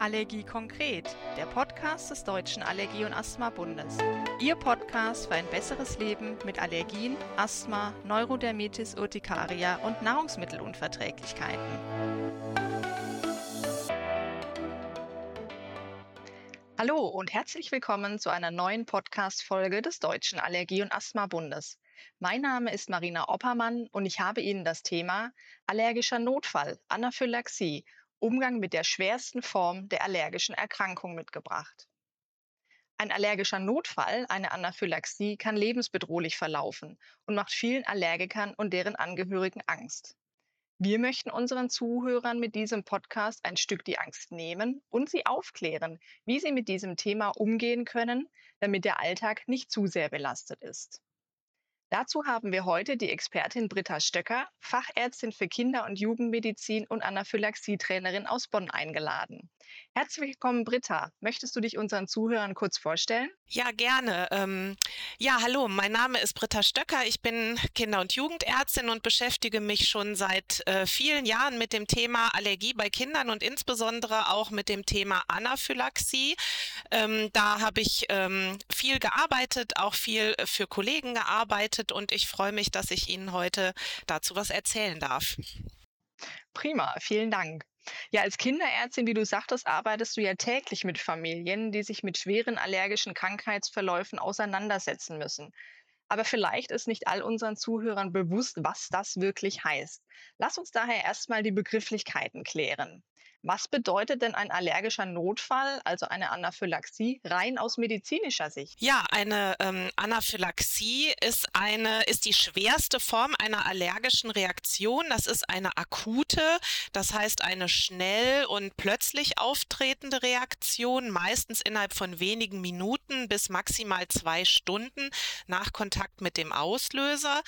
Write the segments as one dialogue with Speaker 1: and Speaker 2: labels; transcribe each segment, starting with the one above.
Speaker 1: Allergie konkret, der Podcast des Deutschen Allergie- und Asthma-Bundes. Ihr Podcast für ein besseres Leben mit Allergien, Asthma, Neurodermitis Urtikaria und Nahrungsmittelunverträglichkeiten. Hallo und herzlich willkommen zu einer neuen Podcast-Folge des Deutschen Allergie- und Asthma-Bundes. Mein Name ist Marina Oppermann und ich habe Ihnen das Thema allergischer Notfall, Anaphylaxie Umgang mit der schwersten Form der allergischen Erkrankung mitgebracht. Ein allergischer Notfall, eine Anaphylaxie, kann lebensbedrohlich verlaufen und macht vielen Allergikern und deren Angehörigen Angst. Wir möchten unseren Zuhörern mit diesem Podcast ein Stück die Angst nehmen und sie aufklären, wie sie mit diesem Thema umgehen können, damit der Alltag nicht zu sehr belastet ist. Dazu haben wir heute die Expertin Britta Stöcker, Fachärztin für Kinder- und Jugendmedizin und Anaphylaxietrainerin aus Bonn eingeladen. Herzlich willkommen, Britta. Möchtest du dich unseren Zuhörern kurz vorstellen?
Speaker 2: Ja, gerne. Ähm, ja, hallo, mein Name ist Britta Stöcker. Ich bin Kinder- und Jugendärztin und beschäftige mich schon seit äh, vielen Jahren mit dem Thema Allergie bei Kindern und insbesondere auch mit dem Thema Anaphylaxie. Ähm, da habe ich ähm, viel gearbeitet, auch viel für Kollegen gearbeitet und ich freue mich, dass ich Ihnen heute dazu was erzählen darf.
Speaker 1: Prima, vielen Dank. Ja, als Kinderärztin, wie du sagtest, arbeitest du ja täglich mit Familien, die sich mit schweren allergischen Krankheitsverläufen auseinandersetzen müssen. Aber vielleicht ist nicht all unseren Zuhörern bewusst, was das wirklich heißt. Lass uns daher erstmal die Begrifflichkeiten klären. Was bedeutet denn ein allergischer Notfall, also eine Anaphylaxie, rein aus medizinischer Sicht?
Speaker 2: Ja, eine ähm, Anaphylaxie ist eine ist die schwerste Form einer allergischen Reaktion. Das ist eine akute, das heißt eine schnell und plötzlich auftretende Reaktion, meistens innerhalb von wenigen Minuten bis maximal zwei Stunden nach Kontakt mit dem Auslöser.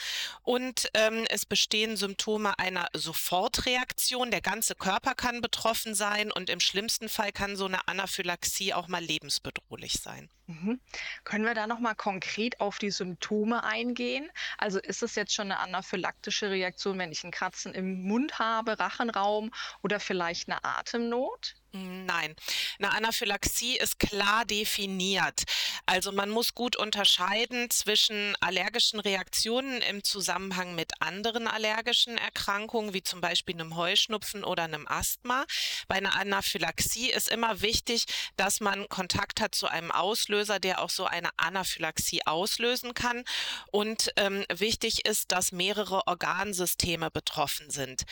Speaker 2: Und ähm, es bestehen Symptome einer Sofortreaktion. Der ganze Körper kann betroffen betroffen sein und im schlimmsten Fall kann so eine Anaphylaxie auch mal lebensbedrohlich sein.
Speaker 1: Mhm. Können wir da noch mal konkret auf die Symptome eingehen? Also ist es jetzt schon eine anaphylaktische Reaktion, wenn ich ein Kratzen im Mund habe, Rachenraum oder vielleicht eine Atemnot?
Speaker 2: Nein, eine Anaphylaxie ist klar definiert. Also man muss gut unterscheiden zwischen allergischen Reaktionen im Zusammenhang mit anderen allergischen Erkrankungen, wie zum Beispiel einem Heuschnupfen oder einem Asthma. Bei einer Anaphylaxie ist immer wichtig, dass man Kontakt hat zu einem Auslöser, der auch so eine Anaphylaxie auslösen kann. Und ähm, wichtig ist, dass mehrere Organsysteme betroffen sind.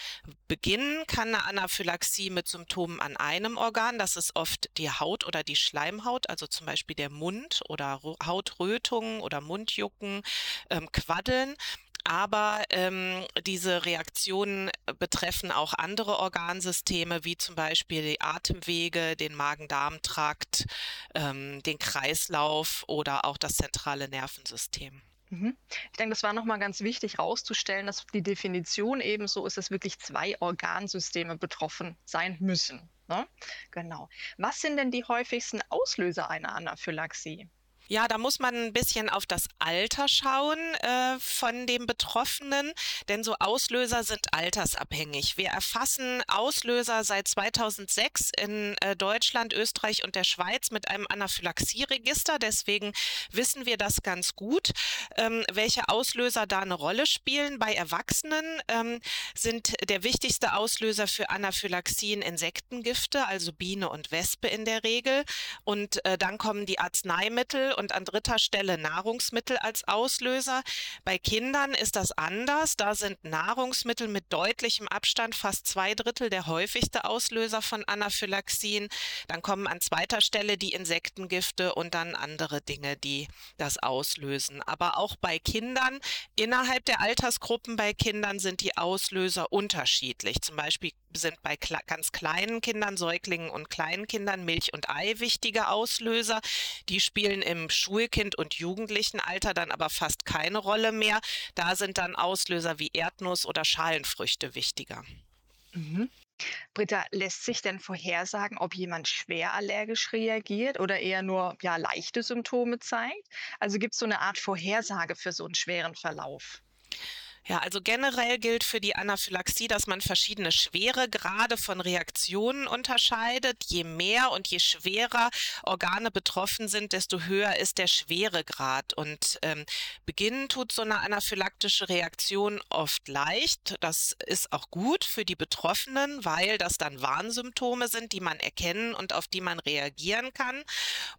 Speaker 2: Beginnen kann eine Anaphylaxie mit Symptomen an einem einem Organ. Das ist oft die Haut oder die Schleimhaut, also zum Beispiel der Mund oder Hautrötungen oder Mundjucken, ähm, Quaddeln. Aber ähm, diese Reaktionen betreffen auch andere Organsysteme, wie zum Beispiel die Atemwege, den Magen-Darm-Trakt, ähm, den Kreislauf oder auch das zentrale Nervensystem.
Speaker 1: Mhm. Ich denke, das war nochmal ganz wichtig herauszustellen, dass die Definition eben so ist, dass wirklich zwei Organsysteme betroffen sein müssen. Ne? Genau. Was sind denn die häufigsten Auslöser einer Anaphylaxie?
Speaker 2: Ja, da muss man ein bisschen auf das Alter schauen äh, von dem Betroffenen, denn so Auslöser sind altersabhängig. Wir erfassen Auslöser seit 2006 in äh, Deutschland, Österreich und der Schweiz mit einem Anaphylaxieregister. Deswegen wissen wir das ganz gut, ähm, welche Auslöser da eine Rolle spielen. Bei Erwachsenen ähm, sind der wichtigste Auslöser für Anaphylaxien Insektengifte, also Biene und Wespe in der Regel. Und äh, dann kommen die Arzneimittel und an dritter Stelle Nahrungsmittel als Auslöser. Bei Kindern ist das anders. Da sind Nahrungsmittel mit deutlichem Abstand fast zwei Drittel der häufigste Auslöser von Anaphylaxien. Dann kommen an zweiter Stelle die Insektengifte und dann andere Dinge, die das auslösen. Aber auch bei Kindern, innerhalb der Altersgruppen bei Kindern sind die Auslöser unterschiedlich. Zum Beispiel sind bei ganz kleinen Kindern, Säuglingen und kleinen Kindern Milch und Ei wichtige Auslöser. Die spielen im Schulkind- und Jugendlichenalter dann aber fast keine Rolle mehr. Da sind dann Auslöser wie Erdnuss oder Schalenfrüchte wichtiger.
Speaker 1: Mhm. Britta, lässt sich denn vorhersagen, ob jemand schwer allergisch reagiert oder eher nur ja, leichte Symptome zeigt? Also gibt es so eine Art Vorhersage für so einen schweren Verlauf?
Speaker 2: Ja, also generell gilt für die Anaphylaxie, dass man verschiedene Schweregrade von Reaktionen unterscheidet. Je mehr und je schwerer Organe betroffen sind, desto höher ist der Schweregrad. Und ähm, beginnen tut so eine anaphylaktische Reaktion oft leicht. Das ist auch gut für die Betroffenen, weil das dann Warnsymptome sind, die man erkennen und auf die man reagieren kann.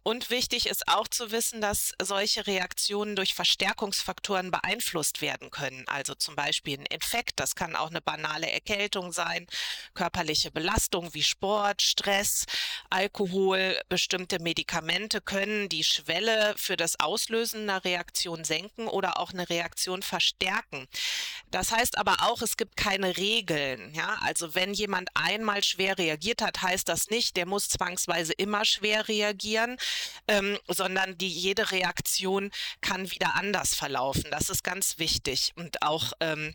Speaker 2: Und wichtig ist auch zu wissen, dass solche Reaktionen durch Verstärkungsfaktoren beeinflusst werden können. Also zum Beispiel ein Infekt, das kann auch eine banale Erkältung sein, körperliche Belastung wie Sport, Stress, Alkohol, bestimmte Medikamente können die Schwelle für das Auslösen einer Reaktion senken oder auch eine Reaktion verstärken. Das heißt aber auch, es gibt keine Regeln. Ja? Also wenn jemand einmal schwer reagiert hat, heißt das nicht, der muss zwangsweise immer schwer reagieren, ähm, sondern die, jede Reaktion kann wieder anders verlaufen. Das ist ganz wichtig. Und auch ähm,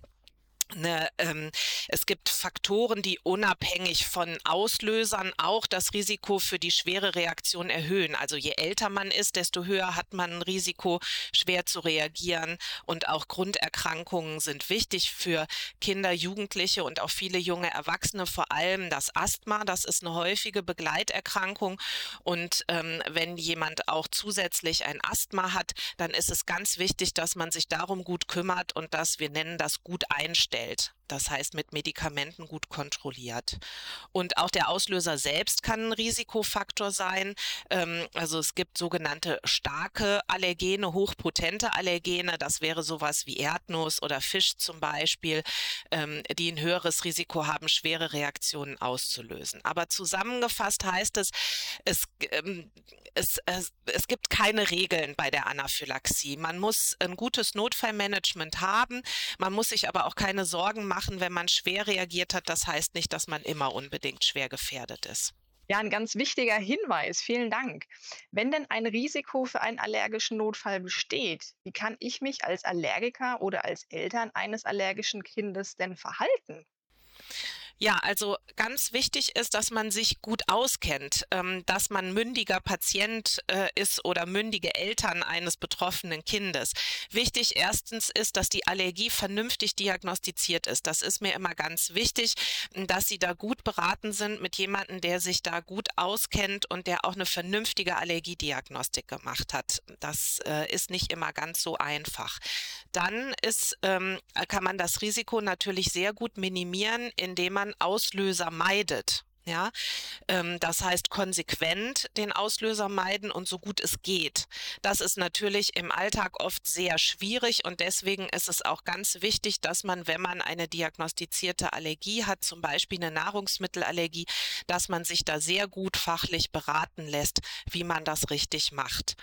Speaker 2: eine, ähm, es gibt Faktoren, die unabhängig von Auslösern auch das Risiko für die schwere Reaktion erhöhen. Also je älter man ist, desto höher hat man ein Risiko, schwer zu reagieren. Und auch Grunderkrankungen sind wichtig für Kinder, Jugendliche und auch viele junge Erwachsene. Vor allem das Asthma, das ist eine häufige Begleiterkrankung. Und ähm, wenn jemand auch zusätzlich ein Asthma hat, dann ist es ganz wichtig, dass man sich darum gut kümmert und dass wir nennen das gut einstellt stellt. Das heißt, mit Medikamenten gut kontrolliert. Und auch der Auslöser selbst kann ein Risikofaktor sein. Ähm, also es gibt sogenannte starke Allergene, hochpotente Allergene. Das wäre sowas wie Erdnuss oder Fisch zum Beispiel, ähm, die ein höheres Risiko haben, schwere Reaktionen auszulösen. Aber zusammengefasst heißt es, es, ähm, es, es, es gibt keine Regeln bei der Anaphylaxie. Man muss ein gutes Notfallmanagement haben. Man muss sich aber auch keine Sorgen machen, machen, wenn man schwer reagiert hat. Das heißt nicht, dass man immer unbedingt schwer gefährdet ist.
Speaker 1: Ja, ein ganz wichtiger Hinweis. Vielen Dank. Wenn denn ein Risiko für einen allergischen Notfall besteht, wie kann ich mich als Allergiker oder als Eltern eines allergischen Kindes denn verhalten?
Speaker 2: Ja, also ganz wichtig ist, dass man sich gut auskennt, ähm, dass man mündiger Patient äh, ist oder mündige Eltern eines betroffenen Kindes. Wichtig erstens ist, dass die Allergie vernünftig diagnostiziert ist. Das ist mir immer ganz wichtig, dass Sie da gut beraten sind mit jemandem, der sich da gut auskennt und der auch eine vernünftige Allergiediagnostik gemacht hat. Das äh, ist nicht immer ganz so einfach. Dann ist, ähm, kann man das Risiko natürlich sehr gut minimieren, indem man man Auslöser meidet. Ja, ähm, das heißt konsequent den Auslöser meiden und so gut es geht. Das ist natürlich im Alltag oft sehr schwierig und deswegen ist es auch ganz wichtig, dass man, wenn man eine diagnostizierte Allergie hat, zum Beispiel eine Nahrungsmittelallergie, dass man sich da sehr gut fachlich beraten lässt, wie man das richtig macht.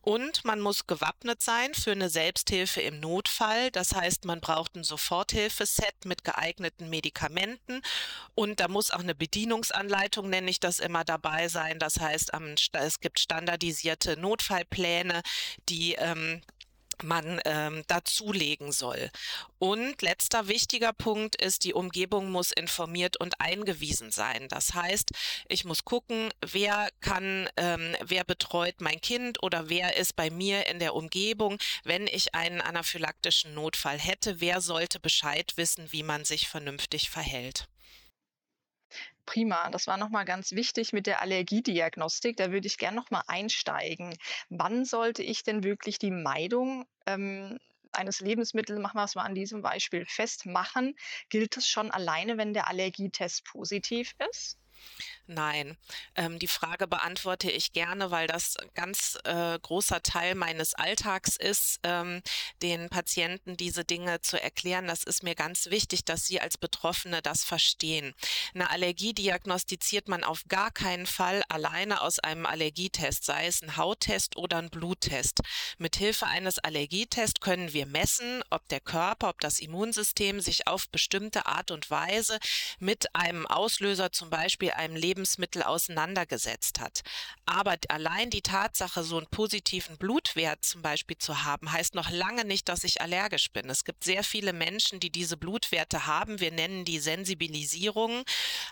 Speaker 2: Und man muss gewappnet sein für eine Selbsthilfe im Notfall. Das heißt, man braucht ein Soforthilfeset mit geeigneten Medikamenten. Und da muss auch eine Bedienungsanleitung, nenne ich das immer, dabei sein. Das heißt, es gibt standardisierte Notfallpläne, die ähm, man ähm, dazulegen soll. Und letzter wichtiger Punkt ist, die Umgebung muss informiert und eingewiesen sein. Das heißt, ich muss gucken, wer kann, ähm, wer betreut mein Kind oder wer ist bei mir in der Umgebung, wenn ich einen anaphylaktischen Notfall hätte, wer sollte Bescheid wissen, wie man sich vernünftig verhält.
Speaker 1: Prima, das war nochmal ganz wichtig mit der Allergiediagnostik. Da würde ich gerne nochmal einsteigen. Wann sollte ich denn wirklich die Meidung ähm, eines Lebensmittels, machen wir es mal an diesem Beispiel festmachen? Gilt das schon alleine, wenn der Allergietest positiv ist?
Speaker 2: Nein, ähm, die Frage beantworte ich gerne, weil das ganz äh, großer Teil meines Alltags ist, ähm, den Patienten diese Dinge zu erklären. Das ist mir ganz wichtig, dass sie als Betroffene das verstehen. Eine Allergie diagnostiziert man auf gar keinen Fall alleine aus einem Allergietest, sei es ein Hauttest oder ein Bluttest. Mit Hilfe eines Allergietests können wir messen, ob der Körper, ob das Immunsystem sich auf bestimmte Art und Weise mit einem Auslöser, zum Beispiel einem Leben Lebensmittel auseinandergesetzt hat. Aber allein die Tatsache, so einen positiven Blutwert zum Beispiel zu haben, heißt noch lange nicht, dass ich allergisch bin. Es gibt sehr viele Menschen, die diese Blutwerte haben. Wir nennen die Sensibilisierung,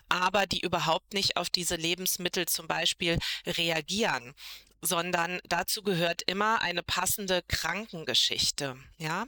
Speaker 2: aber die überhaupt nicht auf diese Lebensmittel zum Beispiel reagieren sondern dazu gehört immer eine passende Krankengeschichte. Ja?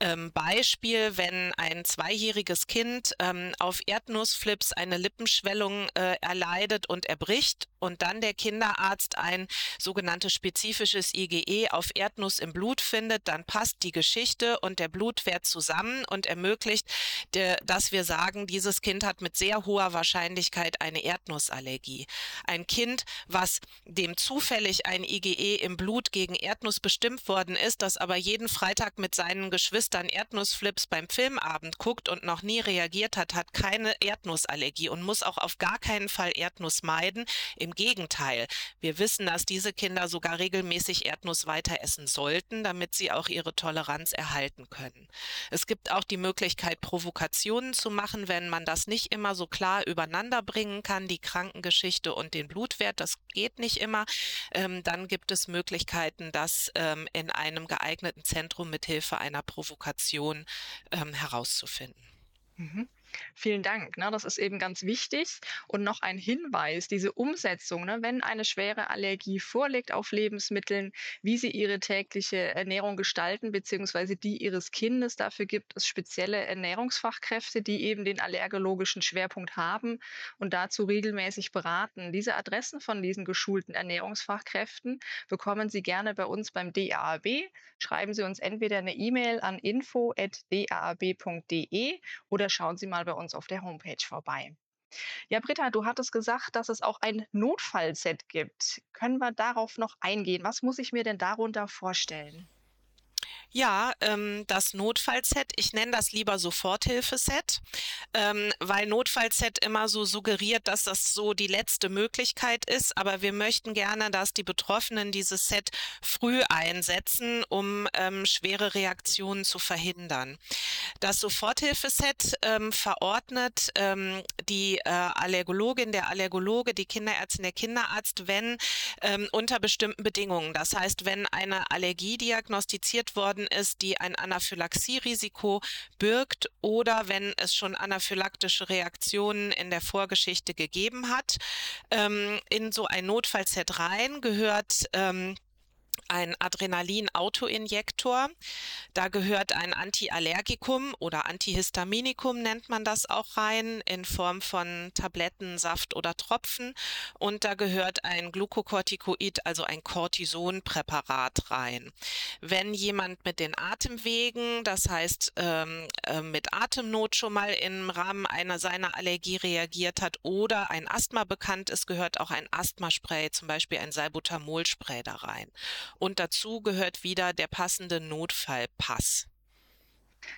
Speaker 2: Ähm, Beispiel, wenn ein zweijähriges Kind ähm, auf Erdnussflips eine Lippenschwellung äh, erleidet und erbricht und dann der Kinderarzt ein sogenanntes spezifisches IgE auf Erdnuss im Blut findet, dann passt die Geschichte und der Blutwert zusammen und ermöglicht, der, dass wir sagen, dieses Kind hat mit sehr hoher Wahrscheinlichkeit eine Erdnussallergie. Ein Kind, was dem zufällig ein IgE im Blut gegen Erdnuss bestimmt worden ist, das aber jeden Freitag mit seinen Geschwistern Erdnussflips beim Filmabend guckt und noch nie reagiert hat, hat keine Erdnussallergie und muss auch auf gar keinen Fall Erdnuss meiden. Im Gegenteil, wir wissen, dass diese Kinder sogar regelmäßig Erdnuss weiter essen sollten, damit sie auch ihre Toleranz erhalten können. Es gibt auch die Möglichkeit, Provokationen zu machen, wenn man das nicht immer so klar übereinander bringen kann, die Krankengeschichte und den Blutwert. Das geht nicht immer. Ähm, dann gibt es Möglichkeiten, das ähm, in einem geeigneten Zentrum mit Hilfe einer Provokation ähm, herauszufinden.
Speaker 1: Mhm. Vielen Dank. Ne? Das ist eben ganz wichtig. Und noch ein Hinweis, diese Umsetzung, ne? wenn eine schwere Allergie vorliegt auf Lebensmitteln, wie Sie Ihre tägliche Ernährung gestalten, beziehungsweise die Ihres Kindes. Dafür gibt es spezielle Ernährungsfachkräfte, die eben den allergologischen Schwerpunkt haben und dazu regelmäßig beraten. Diese Adressen von diesen geschulten Ernährungsfachkräften bekommen Sie gerne bei uns beim DAAB. Schreiben Sie uns entweder eine E-Mail an info.daab.de oder schauen Sie mal bei uns auf der Homepage vorbei. Ja, Britta, du hattest gesagt, dass es auch ein Notfallset gibt. Können wir darauf noch eingehen? Was muss ich mir denn darunter vorstellen?
Speaker 2: Ja, ähm, das Notfallset, ich nenne das lieber Soforthilfeset, ähm, weil Notfallset immer so suggeriert, dass das so die letzte Möglichkeit ist. Aber wir möchten gerne, dass die Betroffenen dieses Set früh einsetzen, um ähm, schwere Reaktionen zu verhindern. Das Soforthilfeset ähm, verordnet ähm, die äh, Allergologin, der Allergologe, die Kinderärztin, der Kinderarzt, wenn ähm, unter bestimmten Bedingungen. Das heißt, wenn eine Allergie diagnostiziert worden ist, die ein Anaphylaxierisiko birgt oder wenn es schon anaphylaktische Reaktionen in der Vorgeschichte gegeben hat. Ähm, in so ein Notfallset rein gehört ähm, ein Adrenalin-Autoinjektor. Da gehört ein Antiallergikum oder Antihistaminikum nennt man das auch rein in Form von Tabletten, Saft oder Tropfen. Und da gehört ein Glukokortikoid, also ein Cortisonpräparat rein. Wenn jemand mit den Atemwegen, das heißt ähm, äh, mit Atemnot schon mal im Rahmen einer seiner Allergie reagiert hat oder ein Asthma bekannt ist, gehört auch ein Asthmaspray, zum Beispiel ein Salbutamolspray da rein. Und dazu gehört wieder der passende Notfallpass.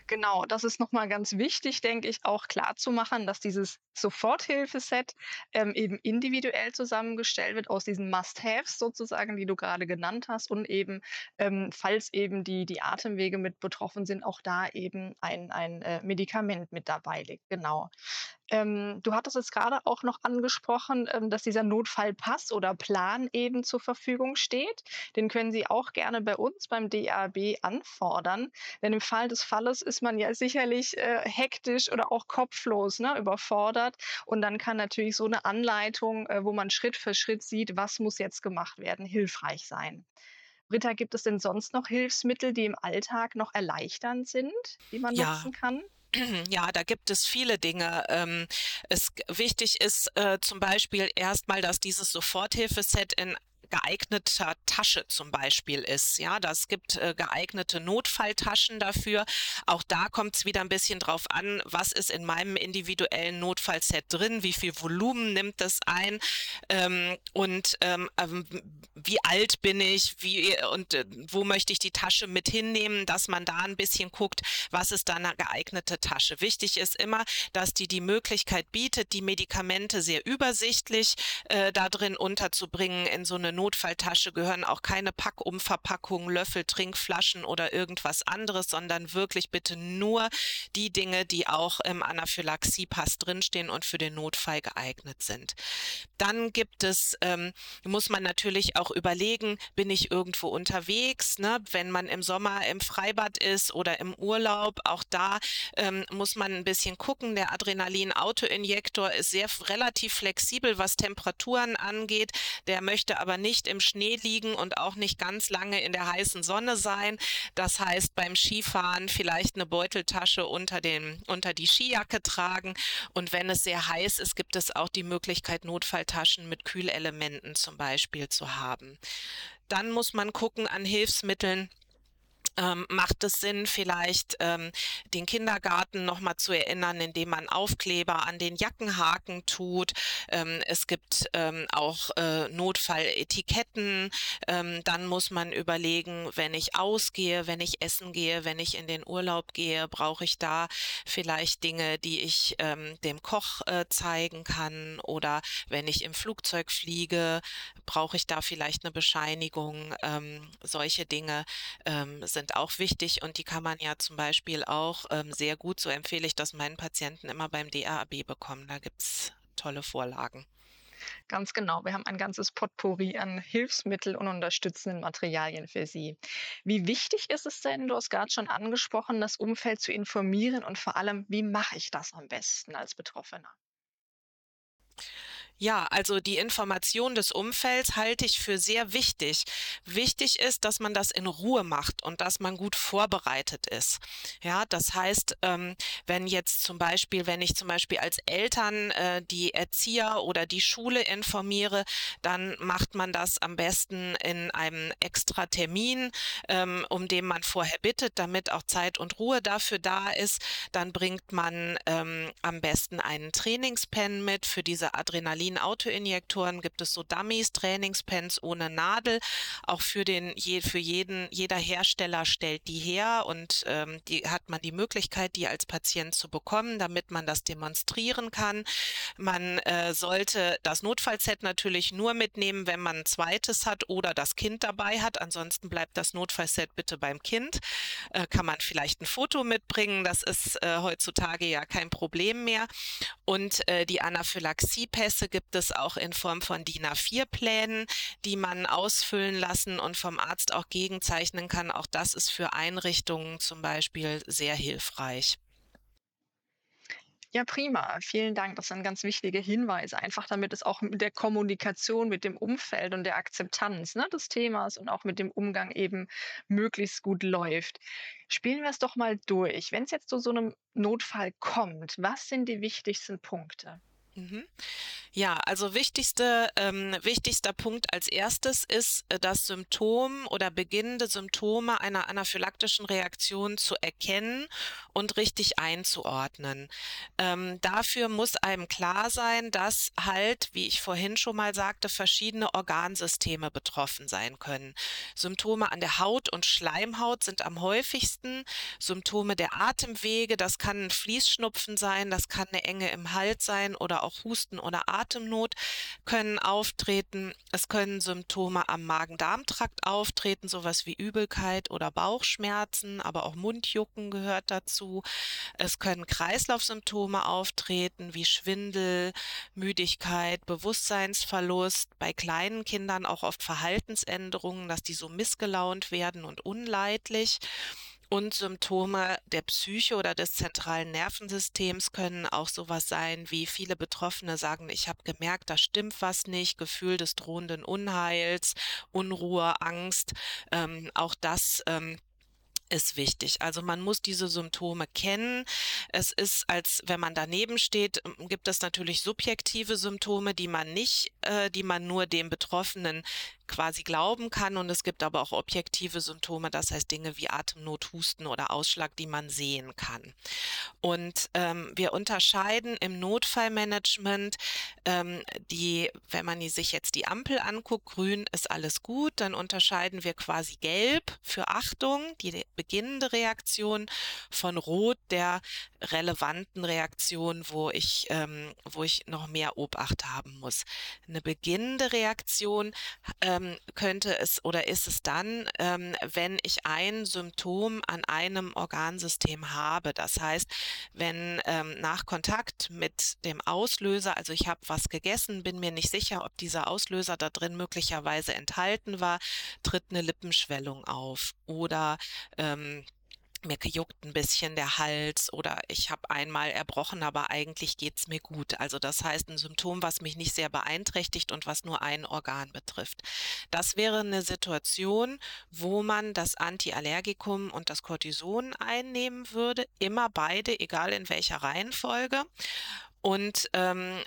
Speaker 1: Genau, das ist nochmal ganz wichtig, denke ich, auch klar zu machen, dass dieses Soforthilfeset ähm, eben individuell zusammengestellt wird aus diesen Must-Haves sozusagen, die du gerade genannt hast und eben, ähm, falls eben die, die Atemwege mit betroffen sind, auch da eben ein, ein äh, Medikament mit dabei liegt. Genau. Ähm, du hattest es gerade auch noch angesprochen, ähm, dass dieser Notfallpass oder Plan eben zur Verfügung steht. Den können Sie auch gerne bei uns beim DAB anfordern. Denn im Fall des Falles ist man ja sicherlich äh, hektisch oder auch kopflos ne, überfordert. Und dann kann natürlich so eine Anleitung, äh, wo man Schritt für Schritt sieht, was muss jetzt gemacht werden, hilfreich sein. Britta, gibt es denn sonst noch Hilfsmittel, die im Alltag noch erleichternd sind, die man
Speaker 2: ja.
Speaker 1: nutzen kann?
Speaker 2: Ja, da gibt es viele Dinge. Ähm, es wichtig ist äh, zum Beispiel erstmal, dass dieses Soforthilfeset in geeigneter Tasche zum Beispiel ist. Ja, das gibt äh, geeignete Notfalltaschen dafür. Auch da kommt es wieder ein bisschen drauf an, was ist in meinem individuellen Notfallset drin, wie viel Volumen nimmt das ein ähm, und ähm, ähm wie alt bin ich, wie und äh, wo möchte ich die Tasche mit hinnehmen, dass man da ein bisschen guckt, was ist da eine geeignete Tasche. Wichtig ist immer, dass die die Möglichkeit bietet, die Medikamente sehr übersichtlich äh, da drin unterzubringen in so eine Notfalltasche gehören auch keine Packumverpackungen, Löffel, Trinkflaschen oder irgendwas anderes, sondern wirklich bitte nur die Dinge, die auch im Anaphylaxiepass drinstehen und für den Notfall geeignet sind. Dann gibt es, ähm, muss man natürlich auch überlegen, bin ich irgendwo unterwegs, ne? wenn man im Sommer im Freibad ist oder im Urlaub, auch da ähm, muss man ein bisschen gucken. Der Adrenalin-Autoinjektor ist sehr relativ flexibel, was Temperaturen angeht. Der möchte aber nicht nicht im Schnee liegen und auch nicht ganz lange in der heißen Sonne sein. Das heißt, beim Skifahren vielleicht eine Beuteltasche unter, den, unter die Skijacke tragen. Und wenn es sehr heiß ist, gibt es auch die Möglichkeit, Notfalltaschen mit Kühlelementen zum Beispiel zu haben. Dann muss man gucken an Hilfsmitteln ähm, macht es Sinn, vielleicht ähm, den Kindergarten nochmal zu erinnern, indem man Aufkleber an den Jackenhaken tut. Ähm, es gibt ähm, auch äh, Notfalletiketten. Ähm, dann muss man überlegen, wenn ich ausgehe, wenn ich essen gehe, wenn ich in den Urlaub gehe, brauche ich da vielleicht Dinge, die ich ähm, dem Koch äh, zeigen kann. Oder wenn ich im Flugzeug fliege, brauche ich da vielleicht eine Bescheinigung. solche Dinge sind sind auch wichtig und die kann man ja zum Beispiel auch ähm, sehr gut, so empfehle ich das meinen Patienten immer beim DAAB bekommen. Da gibt es tolle Vorlagen.
Speaker 1: Ganz genau. Wir haben ein ganzes Potpourri an Hilfsmittel und unterstützenden Materialien für Sie. Wie wichtig ist es denn, du hast gerade schon angesprochen, das Umfeld zu informieren und vor allem, wie mache ich das am besten als Betroffener?
Speaker 2: Ja, also die Information des Umfelds halte ich für sehr wichtig. Wichtig ist, dass man das in Ruhe macht und dass man gut vorbereitet ist. Ja, das heißt, ähm, wenn jetzt zum Beispiel, wenn ich zum Beispiel als Eltern äh, die Erzieher oder die Schule informiere, dann macht man das am besten in einem extra Termin, ähm, um den man vorher bittet, damit auch Zeit und Ruhe dafür da ist. Dann bringt man ähm, am besten einen Trainingspen mit für diese Adrenalin Adrenalin-Autoinjektoren gibt es so Dummies, Trainingspens ohne Nadel. Auch für den, je, für jeden, jeder Hersteller stellt die her und ähm, die hat man die Möglichkeit, die als Patient zu bekommen, damit man das demonstrieren kann. Man äh, sollte das Notfallset natürlich nur mitnehmen, wenn man ein zweites hat oder das Kind dabei hat. Ansonsten bleibt das Notfallset bitte beim Kind. Äh, kann man vielleicht ein Foto mitbringen. Das ist äh, heutzutage ja kein Problem mehr. Und äh, die Anaphylaxiepässe gibt es auch in Form von DIN A4-Plänen, die man ausfüllen lassen und vom Arzt auch gegenzeichnen kann. Auch das ist für Einrichtungen zum Beispiel sehr hilfreich.
Speaker 1: Ja, prima. Vielen Dank. Das sind ganz wichtige Hinweise, einfach damit es auch mit der Kommunikation mit dem Umfeld und der Akzeptanz ne, des Themas und auch mit dem Umgang eben möglichst gut läuft. Spielen wir es doch mal durch. Wenn es jetzt zu so einem Notfall kommt, was sind die wichtigsten Punkte?
Speaker 2: Mhm. Ja, also wichtigste, ähm, wichtigster Punkt als erstes ist, äh, das Symptom oder beginnende Symptome einer anaphylaktischen Reaktion zu erkennen und richtig einzuordnen. Ähm, dafür muss einem klar sein, dass halt, wie ich vorhin schon mal sagte, verschiedene Organsysteme betroffen sein können. Symptome an der Haut und Schleimhaut sind am häufigsten. Symptome der Atemwege, das kann ein Fließschnupfen sein, das kann eine Enge im Hals sein oder auch Husten oder Atemnot können auftreten. Es können Symptome am Magen-Darm-Trakt auftreten, sowas wie Übelkeit oder Bauchschmerzen, aber auch Mundjucken gehört dazu. Es können Kreislaufsymptome auftreten, wie Schwindel, Müdigkeit, Bewusstseinsverlust, bei kleinen Kindern auch oft Verhaltensänderungen, dass die so missgelaunt werden und unleidlich. Und Symptome der Psyche oder des zentralen Nervensystems können auch sowas sein, wie viele Betroffene sagen, ich habe gemerkt, da stimmt was nicht, Gefühl des drohenden Unheils, Unruhe, Angst. Ähm, auch das ähm, ist wichtig. Also man muss diese Symptome kennen. Es ist, als wenn man daneben steht, gibt es natürlich subjektive Symptome, die man nicht, äh, die man nur dem Betroffenen quasi glauben kann. Und es gibt aber auch objektive Symptome, das heißt Dinge wie Atemnot, Husten oder Ausschlag, die man sehen kann. Und ähm, wir unterscheiden im Notfallmanagement ähm, die, wenn man sich jetzt die Ampel anguckt, grün ist alles gut, dann unterscheiden wir quasi gelb für Achtung, die beginnende Reaktion von rot der relevanten Reaktion, wo ich, ähm, wo ich noch mehr Obacht haben muss. Eine beginnende Reaktion äh, ähm, könnte es oder ist es dann, ähm, wenn ich ein Symptom an einem Organsystem habe. Das heißt, wenn ähm, nach Kontakt mit dem Auslöser, also ich habe was gegessen, bin mir nicht sicher, ob dieser Auslöser da drin möglicherweise enthalten war, tritt eine Lippenschwellung auf oder ähm, mir juckt ein bisschen der Hals oder ich habe einmal erbrochen, aber eigentlich geht es mir gut. Also das heißt ein Symptom, was mich nicht sehr beeinträchtigt und was nur ein Organ betrifft. Das wäre eine Situation, wo man das Antiallergikum und das Cortison einnehmen würde, immer beide, egal in welcher Reihenfolge. Und ähm,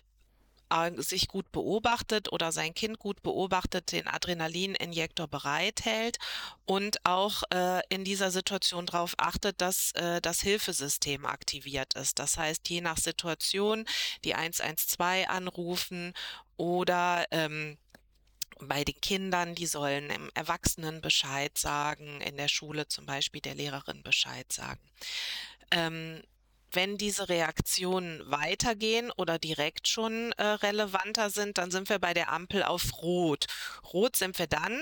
Speaker 2: sich gut beobachtet oder sein Kind gut beobachtet, den Adrenalininjektor bereithält und auch äh, in dieser Situation darauf achtet, dass äh, das Hilfesystem aktiviert ist. Das heißt, je nach Situation die 112 anrufen oder ähm, bei den Kindern, die sollen im Erwachsenen Bescheid sagen, in der Schule zum Beispiel der Lehrerin Bescheid sagen. Ähm, wenn diese Reaktionen weitergehen oder direkt schon äh, relevanter sind, dann sind wir bei der Ampel auf Rot. Rot sind wir dann,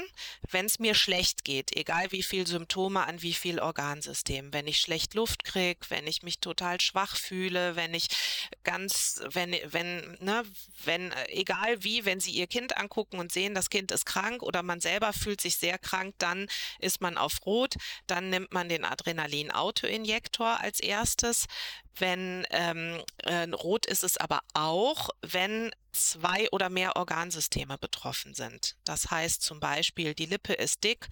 Speaker 2: wenn es mir schlecht geht, egal wie viel Symptome an wie viel Organsystem. Wenn ich schlecht Luft kriege, wenn ich mich total schwach fühle, wenn ich ganz, wenn, wenn, ne, wenn, äh, egal wie, wenn Sie Ihr Kind angucken und sehen, das Kind ist krank oder man selber fühlt sich sehr krank, dann ist man auf Rot, dann nimmt man den Adrenalin-Autoinjektor als erstes. Wenn ähm, äh, rot ist es aber auch, wenn zwei oder mehr Organsysteme betroffen sind. Das heißt zum Beispiel, die Lippe ist dick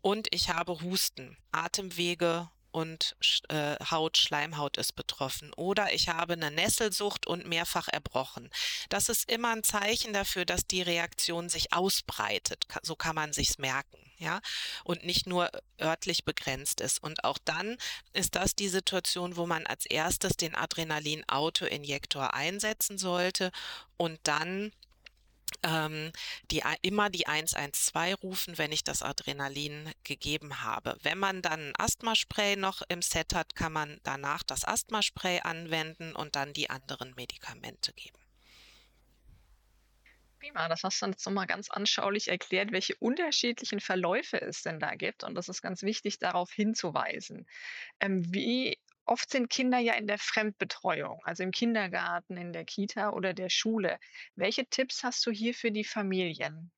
Speaker 2: und ich habe Husten, Atemwege und äh, Haut, Schleimhaut ist betroffen. Oder ich habe eine Nesselsucht und mehrfach erbrochen. Das ist immer ein Zeichen dafür, dass die Reaktion sich ausbreitet. So kann man sich's merken ja, und nicht nur örtlich begrenzt ist. Und auch dann ist das die Situation, wo man als erstes den Adrenalin-Autoinjektor einsetzen sollte und dann ähm, die, immer die 112 rufen, wenn ich das Adrenalin gegeben habe. Wenn man dann ein Asthmaspray noch im Set hat, kann man danach das Asthmaspray anwenden und dann die anderen Medikamente geben.
Speaker 1: Prima, das hast du jetzt nochmal ganz anschaulich erklärt, welche unterschiedlichen Verläufe es denn da gibt. Und das ist ganz wichtig, darauf hinzuweisen. Ähm, wie oft sind Kinder ja in der Fremdbetreuung, also im Kindergarten, in der Kita oder der Schule. Welche Tipps hast du hier für die Familien?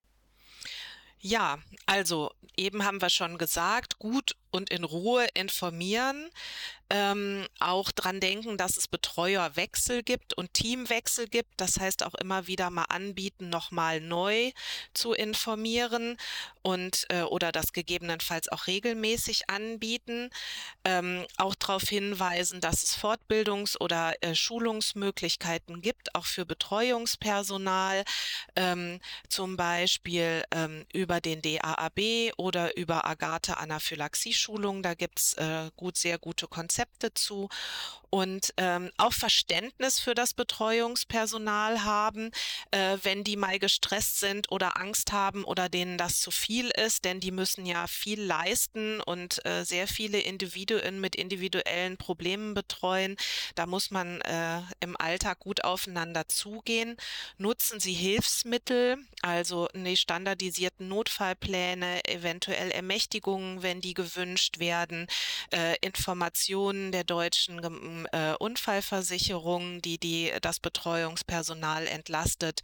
Speaker 2: Ja, also eben haben wir schon gesagt, gut und in Ruhe informieren, ähm, auch dran denken, dass es Betreuerwechsel gibt und Teamwechsel gibt. Das heißt auch immer wieder mal anbieten, nochmal neu zu informieren und äh, oder das gegebenenfalls auch regelmäßig anbieten. Ähm, auch darauf hinweisen, dass es Fortbildungs- oder äh, Schulungsmöglichkeiten gibt, auch für Betreuungspersonal, ähm, zum Beispiel ähm, über den DAAB oder über Agathe Anaphylaxie Schulungen, da gibt's äh, gut, sehr gute Konzepte zu und ähm, auch Verständnis für das Betreuungspersonal haben, äh, wenn die mal gestresst sind oder Angst haben oder denen das zu viel ist, denn die müssen ja viel leisten und äh, sehr viele Individuen mit individuellen Problemen betreuen. Da muss man äh, im Alltag gut aufeinander zugehen. Nutzen Sie Hilfsmittel, also die standardisierten Notfallpläne, eventuell Ermächtigungen, wenn die gewünscht werden, äh, Informationen der deutschen äh, Unfallversicherung, die, die das Betreuungspersonal entlastet.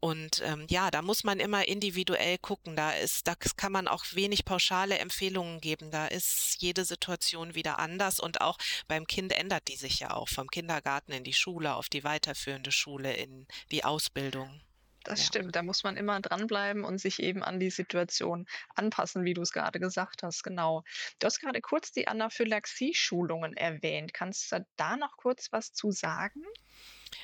Speaker 2: Und ähm, ja, da muss man immer individuell gucken. Da ist, da kann man auch wenig pauschale Empfehlungen geben. Da ist jede Situation wieder anders und auch beim Kind ändert die sich ja auch vom Kindergarten in die Schule, auf die weiterführende Schule, in die Ausbildung.
Speaker 1: Das ja. stimmt, da muss man immer dranbleiben und sich eben an die Situation anpassen, wie du es gerade gesagt hast. Genau. Du hast gerade kurz die Anaphylaxie-Schulungen erwähnt. Kannst du da noch kurz was zu sagen?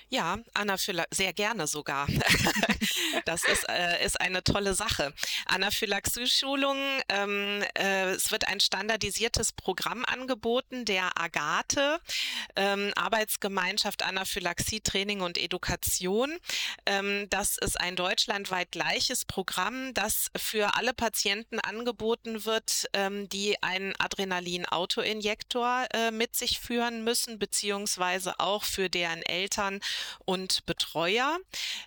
Speaker 2: Ja, Anaphylaxie, sehr gerne sogar. das ist, äh, ist eine tolle Sache. Anaphylaxie-Schulungen, ähm, äh, es wird ein standardisiertes Programm angeboten, der Agathe, ähm, Arbeitsgemeinschaft Anaphylaxie, Training und Education. Ähm, das ist ein deutschlandweit gleiches Programm, das für alle Patienten angeboten wird, ähm, die einen Adrenalin-Autoinjektor äh, mit sich führen müssen, beziehungsweise auch für deren Eltern Eltern und Betreuer.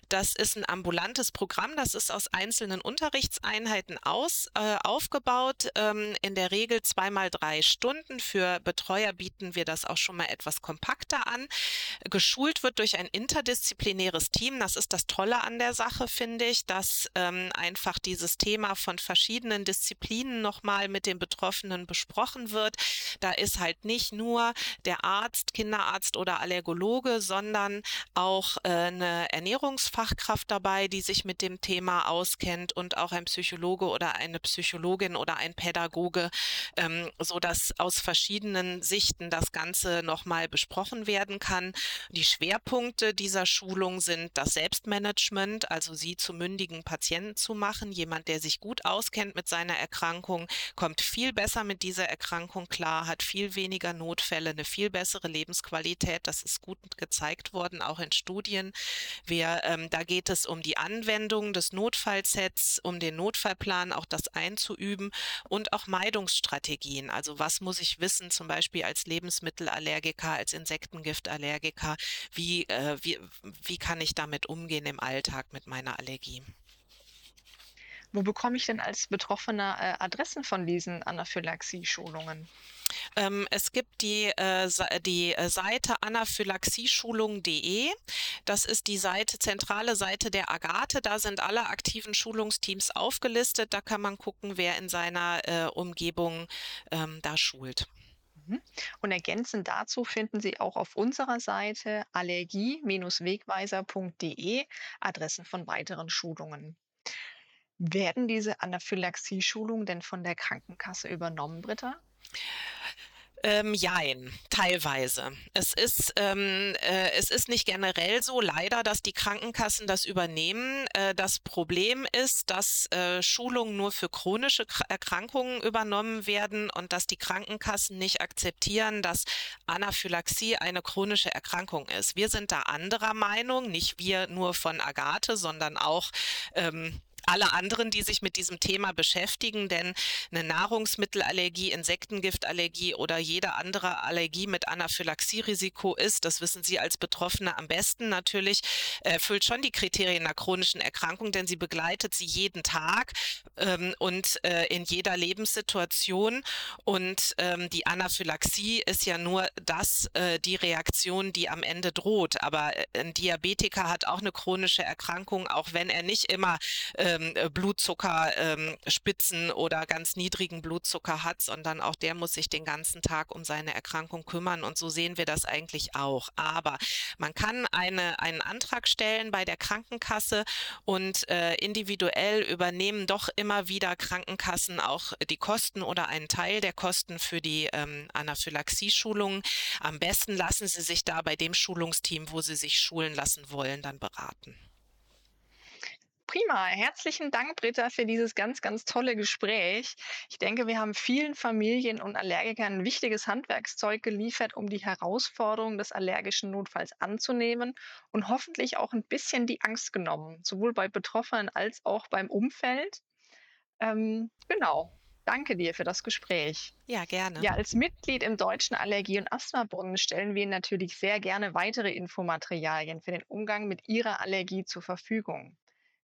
Speaker 2: Das ist ein ambulantes Programm, das ist aus einzelnen Unterrichtseinheiten aus, äh, aufgebaut. Ähm, in der Regel zweimal drei Stunden. Für Betreuer bieten wir das auch schon mal etwas kompakter an. Geschult wird durch ein interdisziplinäres Team. Das ist das Tolle an der Sache, finde ich, dass ähm, einfach dieses Thema von verschiedenen Disziplinen nochmal mit den Betroffenen besprochen wird. Da ist halt nicht nur der Arzt, Kinderarzt oder Allergologe, sondern auch äh, eine Ernährungsfachkraft dabei, die sich mit dem Thema auskennt und auch ein Psychologe oder eine Psychologin oder ein Pädagoge, ähm, so dass aus verschiedenen Sichten das Ganze nochmal besprochen werden kann. Die Schwerpunkte dieser Schulung sind das Selbstmanagement, also sie zu mündigen Patienten zu machen. Jemand, der sich gut auskennt mit seiner Erkrankung, kommt viel besser mit dieser Erkrankung klar, hat viel weniger Notfälle, eine viel bessere Lebensqualität. Das ist gut gezeigt worden, auch in Studien. Wir, ähm, da geht es um die Anwendung des Notfallsets, um den Notfallplan, auch das einzuüben und auch Meidungsstrategien. Also was muss ich wissen, zum Beispiel als Lebensmittelallergiker, als Insektengiftallergiker, wie, äh, wie, wie kann ich damit umgehen im Alltag mit meiner Allergie?
Speaker 1: Wo bekomme ich denn als Betroffener äh, Adressen von diesen Anaphylaxie-Schulungen?
Speaker 2: Ähm, es gibt die, äh, die äh, Seite anaphylaxieschulung.de. Das ist die Seite, zentrale Seite der Agathe. Da sind alle aktiven Schulungsteams aufgelistet. Da kann man gucken, wer in seiner äh, Umgebung ähm, da schult.
Speaker 1: Mhm. Und ergänzend dazu finden Sie auch auf unserer Seite allergie-wegweiser.de Adressen von weiteren Schulungen. Werden diese Anaphylaxie-Schulungen denn von der Krankenkasse übernommen, Britta?
Speaker 2: Ähm, jein, teilweise. Es ist, ähm, äh, es ist nicht generell so, leider, dass die Krankenkassen das übernehmen. Äh, das Problem ist, dass äh, Schulungen nur für chronische Erkrankungen übernommen werden und dass die Krankenkassen nicht akzeptieren, dass Anaphylaxie eine chronische Erkrankung ist. Wir sind da anderer Meinung, nicht wir nur von Agathe, sondern auch ähm, alle anderen, die sich mit diesem Thema beschäftigen, denn eine Nahrungsmittelallergie, Insektengiftallergie oder jede andere Allergie mit Anaphylaxierisiko ist, das wissen Sie als Betroffene am besten natürlich, erfüllt schon die Kriterien einer chronischen Erkrankung, denn sie begleitet sie jeden Tag ähm, und äh, in jeder Lebenssituation. Und ähm, die Anaphylaxie ist ja nur das, äh, die Reaktion, die am Ende droht. Aber äh, ein Diabetiker hat auch eine chronische Erkrankung, auch wenn er nicht immer äh, ähm, äh, Blutzuckerspitzen ähm, oder ganz niedrigen Blutzucker hat, sondern auch der muss sich den ganzen Tag um seine Erkrankung kümmern. Und so sehen wir das eigentlich auch. Aber man kann eine, einen Antrag stellen bei der Krankenkasse und äh, individuell übernehmen doch immer wieder Krankenkassen auch die Kosten oder einen Teil der Kosten für die ähm, Anaphylaxie-Schulungen. Am besten lassen Sie sich da bei dem Schulungsteam, wo Sie sich schulen lassen wollen, dann beraten.
Speaker 1: Prima. Herzlichen Dank, Britta, für dieses ganz, ganz tolle Gespräch. Ich denke, wir haben vielen Familien und Allergikern ein wichtiges Handwerkszeug geliefert, um die Herausforderung des allergischen Notfalls anzunehmen und hoffentlich auch ein bisschen die Angst genommen, sowohl bei Betroffenen als auch beim Umfeld. Ähm, genau. Danke dir für das Gespräch.
Speaker 2: Ja, gerne.
Speaker 1: Ja, als Mitglied im Deutschen Allergie- und Asthmabund stellen wir natürlich sehr gerne weitere Infomaterialien für den Umgang mit Ihrer Allergie zur Verfügung.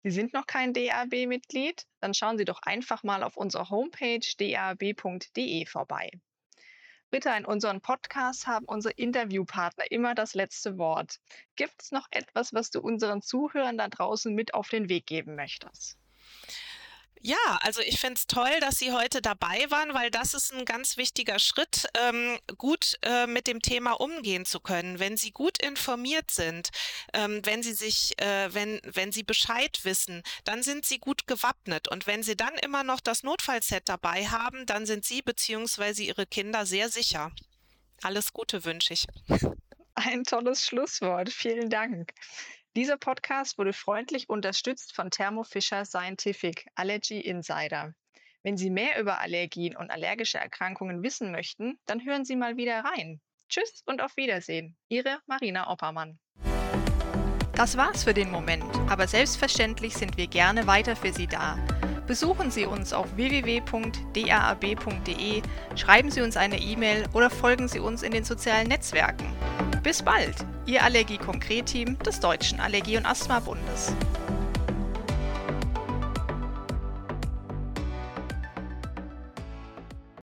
Speaker 1: Sie sind noch kein DAB-Mitglied? Dann schauen Sie doch einfach mal auf unserer Homepage dab.de vorbei. Bitte in unseren Podcasts haben unsere Interviewpartner immer das letzte Wort. Gibt es noch etwas, was du unseren Zuhörern da draußen mit auf den Weg geben möchtest?
Speaker 2: Ja, also ich finde es toll, dass Sie heute dabei waren, weil das ist ein ganz wichtiger Schritt, ähm, gut äh, mit dem Thema umgehen zu können. Wenn Sie gut informiert sind, ähm, wenn Sie sich, äh, wenn, wenn Sie Bescheid wissen, dann sind Sie gut gewappnet. Und wenn Sie dann immer noch das Notfallset dabei haben, dann sind Sie bzw. Ihre Kinder sehr sicher. Alles Gute wünsche ich.
Speaker 1: Ein tolles Schlusswort. Vielen Dank. Dieser Podcast wurde freundlich unterstützt von Thermo Fisher Scientific Allergy Insider. Wenn Sie mehr über Allergien und allergische Erkrankungen wissen möchten, dann hören Sie mal wieder rein. Tschüss und auf Wiedersehen. Ihre Marina Oppermann. Das war's für den Moment, aber selbstverständlich sind wir gerne weiter für Sie da. Besuchen Sie uns auf www.daab.de, schreiben Sie uns eine E-Mail oder folgen Sie uns in den sozialen Netzwerken. Bis bald, Ihr Allergie-Konkret-Team des Deutschen Allergie- und Asthma-Bundes.